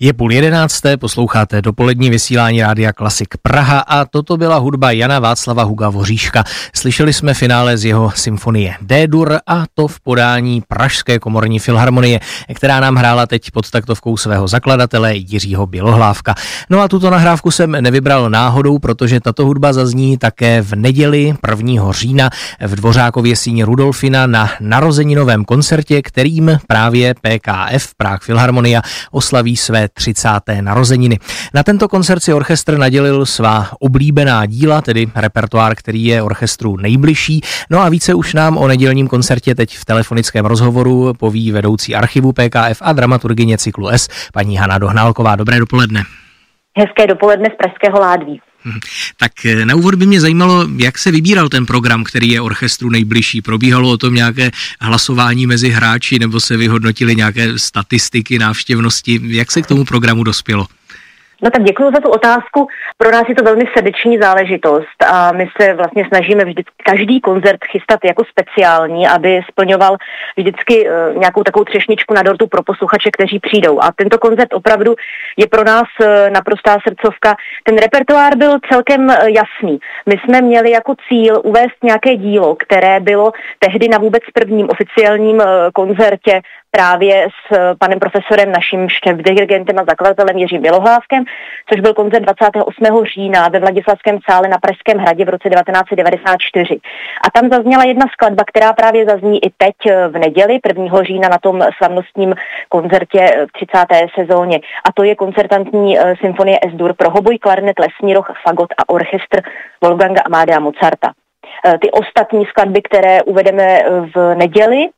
Je půl jedenácté, posloucháte dopolední vysílání Rádia Klasik Praha a toto byla hudba Jana Václava Huga Voříška. Slyšeli jsme finále z jeho symfonie D-dur a to v podání Pražské komorní filharmonie, která nám hrála teď pod taktovkou svého zakladatele Jiřího Bělohlávka. No a tuto nahrávku jsem nevybral náhodou, protože tato hudba zazní také v neděli 1. října v Dvořákově síni Rudolfina na narozeninovém koncertě, kterým právě PKF Prague Filharmonia oslaví své 30. narozeniny. Na tento koncert si orchestr nadělil svá oblíbená díla, tedy repertoár, který je orchestru nejbližší. No a více už nám o nedělním koncertě teď v telefonickém rozhovoru poví vedoucí archivu PKF a dramaturgině cyklu S, paní Hana Dohnálková. Dobré dopoledne. Hezké dopoledne z Pražského Ládví. Mhm. Tak eh, na úvod by mě zajímalo, jak se vybíral ten program, který je orchestru nejbližší. Probíhalo o tom nějaké hlasování mezi hráči nebo se vyhodnotily nějaké statistiky návštěvnosti? Jak se k tomu programu dospělo? No tak děkuji za tu otázku. Pro nás je to velmi srdeční záležitost a my se vlastně snažíme vždy každý koncert chystat jako speciální, aby splňoval vždycky uh, nějakou takovou třešničku na dortu pro posluchače, kteří přijdou. A tento koncert opravdu je pro nás uh, naprostá srdcovka. Ten repertoár byl celkem uh, jasný. My jsme měli jako cíl uvést nějaké dílo, které bylo tehdy na vůbec prvním oficiálním koncertě právě s eh, panem profesorem, naším šéf-dirigentem a zakladatelem Jiřím Bělohlávkem, což byl koncert 28. října ve Vladislavském sále na Pražském hradě v roce 1994. A tam zazněla jedna skladba, která právě zazní i teď eh, v neděli 1. října na tom slavnostním koncertě v 30. sezóně. A to je koncertantní eh, symfonie S-dur pro hoboj, klarinet, lesní roh, fagot a orchestr Wolfganga Amadea Mozarta. Ty ostatní skladby, které uvedeme v neděli,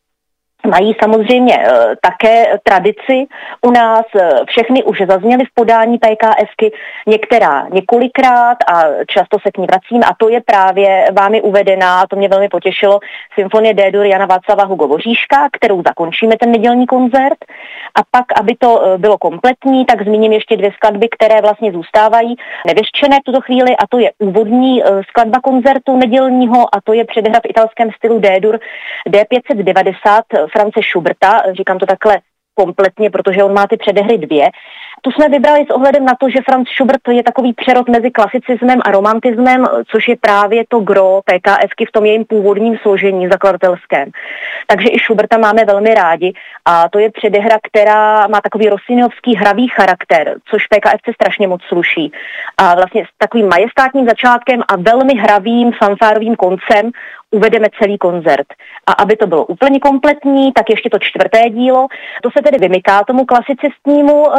Mají samozřejmě uh, také tradici. U nás, uh, všechny už zazněly v podání PKSky, některá několikrát a často se k ní vracím. A to je právě vámi uvedená, to mě velmi potěšilo, symfonie D-dur Jana Václava Hugo Voříška, kterou zakončíme ten nedělní koncert. A pak, aby to uh, bylo kompletní, tak zmíním ještě dvě skladby, které vlastně zůstávají nevyřčené v tuto chvíli a to je úvodní skladba koncertu nedělního a to je předehra v italském stylu D-dur D590 France Schuberta, říkám to takhle kompletně, protože on má ty předehry dvě. Tu jsme vybrali s ohledem na to, že Franz Schubert je takový přerod mezi klasicismem a romantismem, což je právě to gro PKSky v tom jejím původním složení zakladatelském. Takže i Schuberta máme velmi rádi a to je předehra, která má takový rosinovský hravý charakter, což PKSC strašně moc sluší. A vlastně s takovým majestátním začátkem a velmi hravým fanfárovým koncem uvedeme celý koncert. A aby to bylo úplně kompletní, tak ještě to čtvrté dílo, to se tedy vymyká tomu klasicistnímu uh,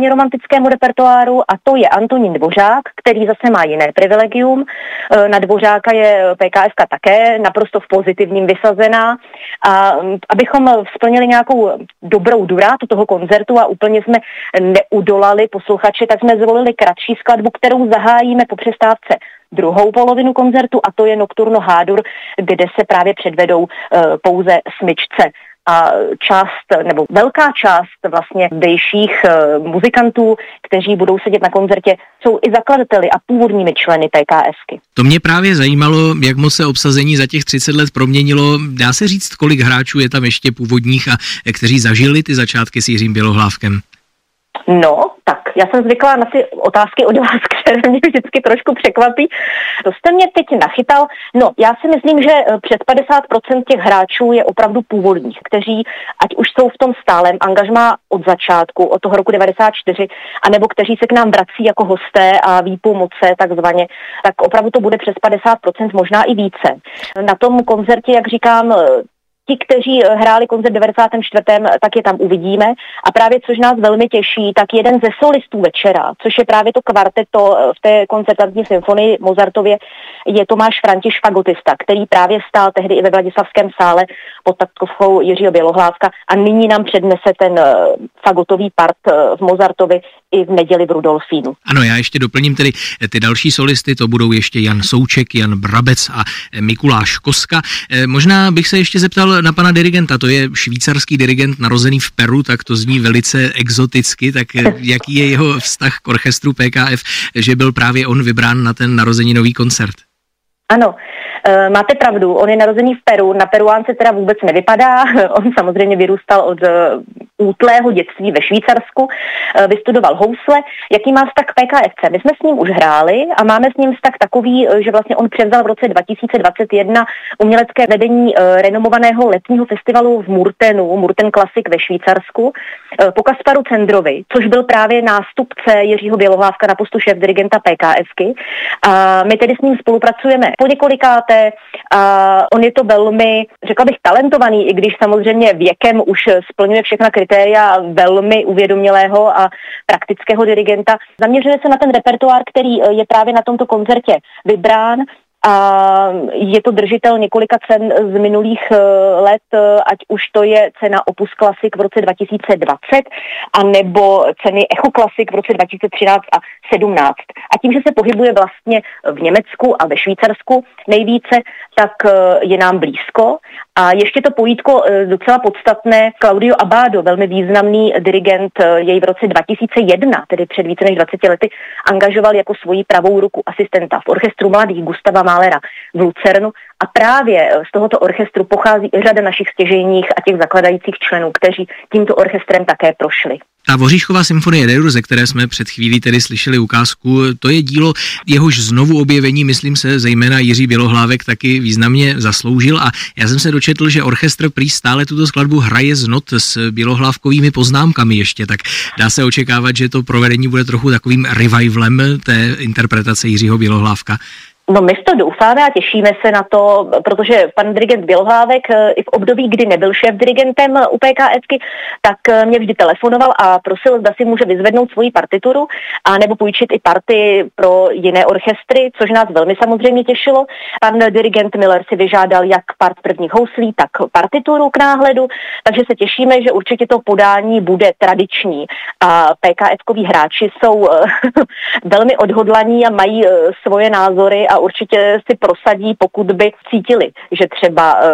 raně romantickému repertoáru a to je Antonín Dvořák, který zase má jiné privilegium. Uh, na Dvořáka je PKSK také naprosto v pozitivním vysazená a abychom splnili nějakou dobrou durátu toho koncertu a úplně jsme neudolali posluchače, tak jsme zvolili kratší skladbu, kterou zahájíme po přestávce druhou polovinu koncertu a to je Nocturno Hádur, kde se právě předvedou uh, pouze smyčce a část, nebo velká část vlastně zdejších uh, muzikantů, kteří budou sedět na koncertě, jsou i zakladateli a původními členy PKSky. To mě právě zajímalo, jak moc se obsazení za těch 30 let proměnilo. Dá se říct, kolik hráčů je tam ještě původních a kteří zažili ty začátky s Jiřím Bělohlávkem? No, tak já jsem zvyklá na ty otázky od vás, které mě vždycky trošku překvapí. To jste mě teď nachytal. No, já si myslím, že eh, před 50% těch hráčů je opravdu původních, kteří ať už jsou v tom stálem angažmá od začátku, od toho roku 94, anebo kteří se k nám vrací jako hosté a výpůl moce takzvaně, tak opravdu to bude přes 50%, možná i více. Na tom koncertě, jak říkám, ti, kteří eh, hráli koncert 94., tak je tam uvidíme. A právě, což nás velmi těší, tak jeden ze solistů večera, což je právě to kvarteto eh, v té koncertantní symfonii Mozartově, je Tomáš Františ Fagotista, který právě stál tehdy i ve Vladislavském sále pod taktovkou Jiřího Bělohlávka a nyní nám přednese ten eh, fagotový part v Mozartovi i v neděli v Rudolfínu. Ano, já ještě doplním tedy ty další solisty, to budou ještě Jan Souček, Jan Brabec a Mikuláš Koska. Možná bych se ještě zeptal na pana dirigenta, to je švýcarský dirigent narozený v Peru, tak to zní velice exoticky, tak jaký je jeho vztah k orchestru PKF, že byl právě on vybrán na ten narozeninový koncert? Ano, e, máte pravdu, on je narozený v Peru, na Peruánce teda vůbec nevypadá, on samozřejmě vyrůstal od e, útlého dětství ve Švýcarsku, e, vystudoval housle. Jaký má vztah k PKFC? My jsme s ním už hráli a máme s ním vztah takový, že vlastně on převzal v roce 2021 umělecké vedení renomovaného letního festivalu v Murtenu, Murten Classic ve Švýcarsku, po Kasparu Cendrovi, což byl právě nástupce Jiřího Bělohlávka na postu šéf dirigenta PKFky. A my tedy s ním spolupracujeme po několikáté. A on je to velmi, řekla bych, talentovaný, i když samozřejmě věkem už splňuje všechna kritéria velmi uvědomělého a praktického dirigenta. Zaměřuje se na ten repertoár, který je právě na tomto koncertě vybrán a je to držitel několika cen z minulých eh, let, eh, ať už to je cena Opus Classic v roce 2020 a nebo ceny Echo Classic v roce 2013 a 17. A tím, že se pohybuje vlastně v Německu a ve Švýcarsku nejvíce, tak eh, je nám blízko. A ještě to pojítko docela podstatné, Claudio Abado, velmi významný dirigent, jej v roce 2001, tedy před více než 20 lety, angažoval jako svoji pravou ruku asistenta v orchestru mladých Gustava Málera v Lucernu a právě z tohoto orchestru pochází i řada našich stěžejních a těch zakladajících členů, kteří tímto orchestrem také prošli. Ta Voříšková symfonie Dedur, ze které jsme před chvílí tedy slyšeli ukázku, to je dílo, jehož znovu objevení, myslím se, zejména Jiří Bělohlávek taky významně zasloužil a já jsem se dočetl, že orchestr prý stále tuto skladbu hraje z not s Bělohlávkovými poznámkami ještě, tak dá se očekávat, že to provedení bude trochu takovým revivalem té interpretace Jiřího Bělohlávka. No my to doufáme a těšíme se na to, protože pan dirigent Bělohlávek eh, i v období, kdy nebyl šéf dirigentem u PKSky, tak eh, mě vždy telefonoval a prosil, zda si může vyzvednout svoji partituru a nebo půjčit i party pro jiné orchestry, což nás velmi samozřejmě těšilo. Pan dirigent Miller si vyžádal jak part prvních houslí, tak partituru k náhledu, takže se těšíme, že určitě to podání bude tradiční a PKSkoví hráči jsou eh, velmi odhodlaní a mají svoje názory a určitě si prosadí, pokud by cítili, že třeba eh,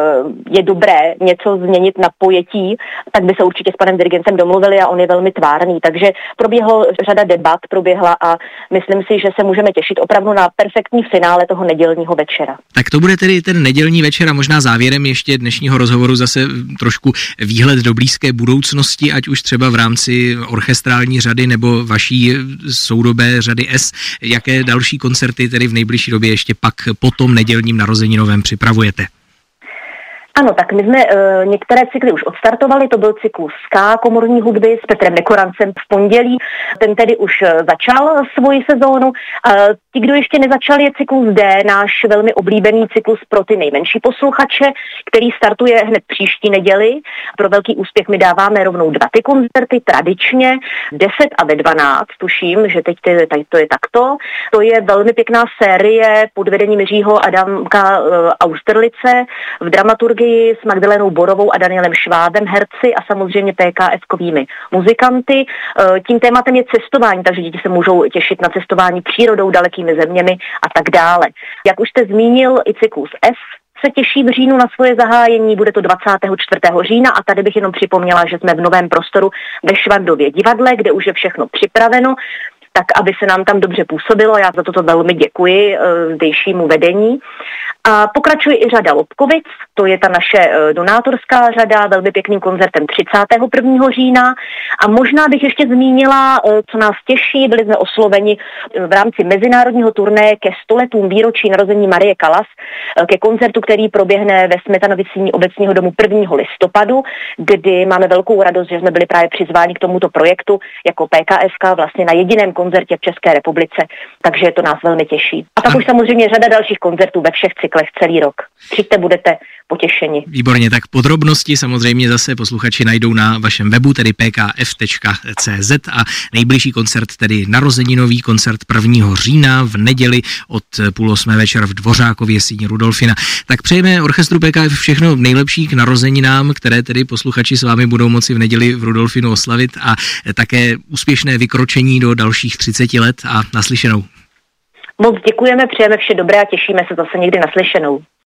je dobré něco změnit na pojetí, tak by se určitě s panem dirigentem domluvili a on je velmi tvárný. Takže proběhlo řada debat, proběhla a myslím si, že se můžeme těšit opravdu na perfektní finále toho nedělního večera. Tak to bude tedy ten nedělní večer a možná závěrem ještě dnešního rozhovoru zase trošku výhled do blízké budoucnosti, ať už třeba v rámci orchestrální řady nebo vaší soudobé řady S. Jaké další koncerty tedy v nejbližší době ještě pak po tom nedělním narozeninovém připravujete? Ano, tak my jsme e, některé cykly už odstartovali, to byl cyklus K komorní hudby s Petrem Nekorancem v pondělí, ten tedy už e, začal svoji sezónu. E, ti, kdo ještě nezačal, je cyklus D, náš velmi oblíbený cyklus pro ty nejmenší posluchače, který startuje hned příští neděli. Pro velký úspěch my dáváme rovnou dva ty koncerty tradičně, 10 a ve 12, tuším, že teď tady to je takto. To je velmi pěkná série pod vedením Jiřího Adamka e, Austerlice v dramaturgii Magdii s Magdalenou Borovou a Danielem Švábem, herci a samozřejmě PKF-kovými muzikanty. E, tím tématem je cestování, takže děti se můžou těšit na cestování přírodou, dalekými zeměmi a tak dále. Jak už jste zmínil, i cyklus F se těší v říjnu na svoje zahájení, bude to 24. října a tady bych jenom připomněla, že jsme v novém prostoru ve Švandově divadle, kde už je všechno připraveno tak aby se nám tam dobře působilo. Já za toto velmi děkuji eh, zdejšímu vedení. A pokračuje i řada Lobkovic, to je ta naše eh, donátorská řada, velmi pěkným koncertem 31. října. A možná bych ještě zmínila, eh, co nás těší, byli jsme osloveni v rámci mezinárodního turné ke stoletům výročí narození Marie Kalas, ke koncertu, který proběhne ve Smetanovicíní obecního domu 1. listopadu, kdy máme velkou radost, že jsme byli právě přizváni k tomuto projektu jako PKSK vlastně na jediném koncertu koncertě v České republice, takže to nás velmi těší. A tak už samozřejmě řada dalších koncertů ve všech cyklech celý rok. Přijďte, budete potěšeni. Výborně, tak podrobnosti samozřejmě zase posluchači najdou na vašem webu, tedy pkf.cz a nejbližší koncert, tedy narozeninový koncert 1. října v neděli od půl osmé večer v Dvořákově síni Rudolfina. Tak přejeme orchestru PKF všechno nejlepší k narozeninám, které tedy posluchači s vámi budou moci v neděli v Rudolfinu oslavit a také úspěšné vykročení do dalších 30 let a naslyšenou. Moc děkujeme, přejeme vše dobré a těšíme se zase někdy naslyšenou.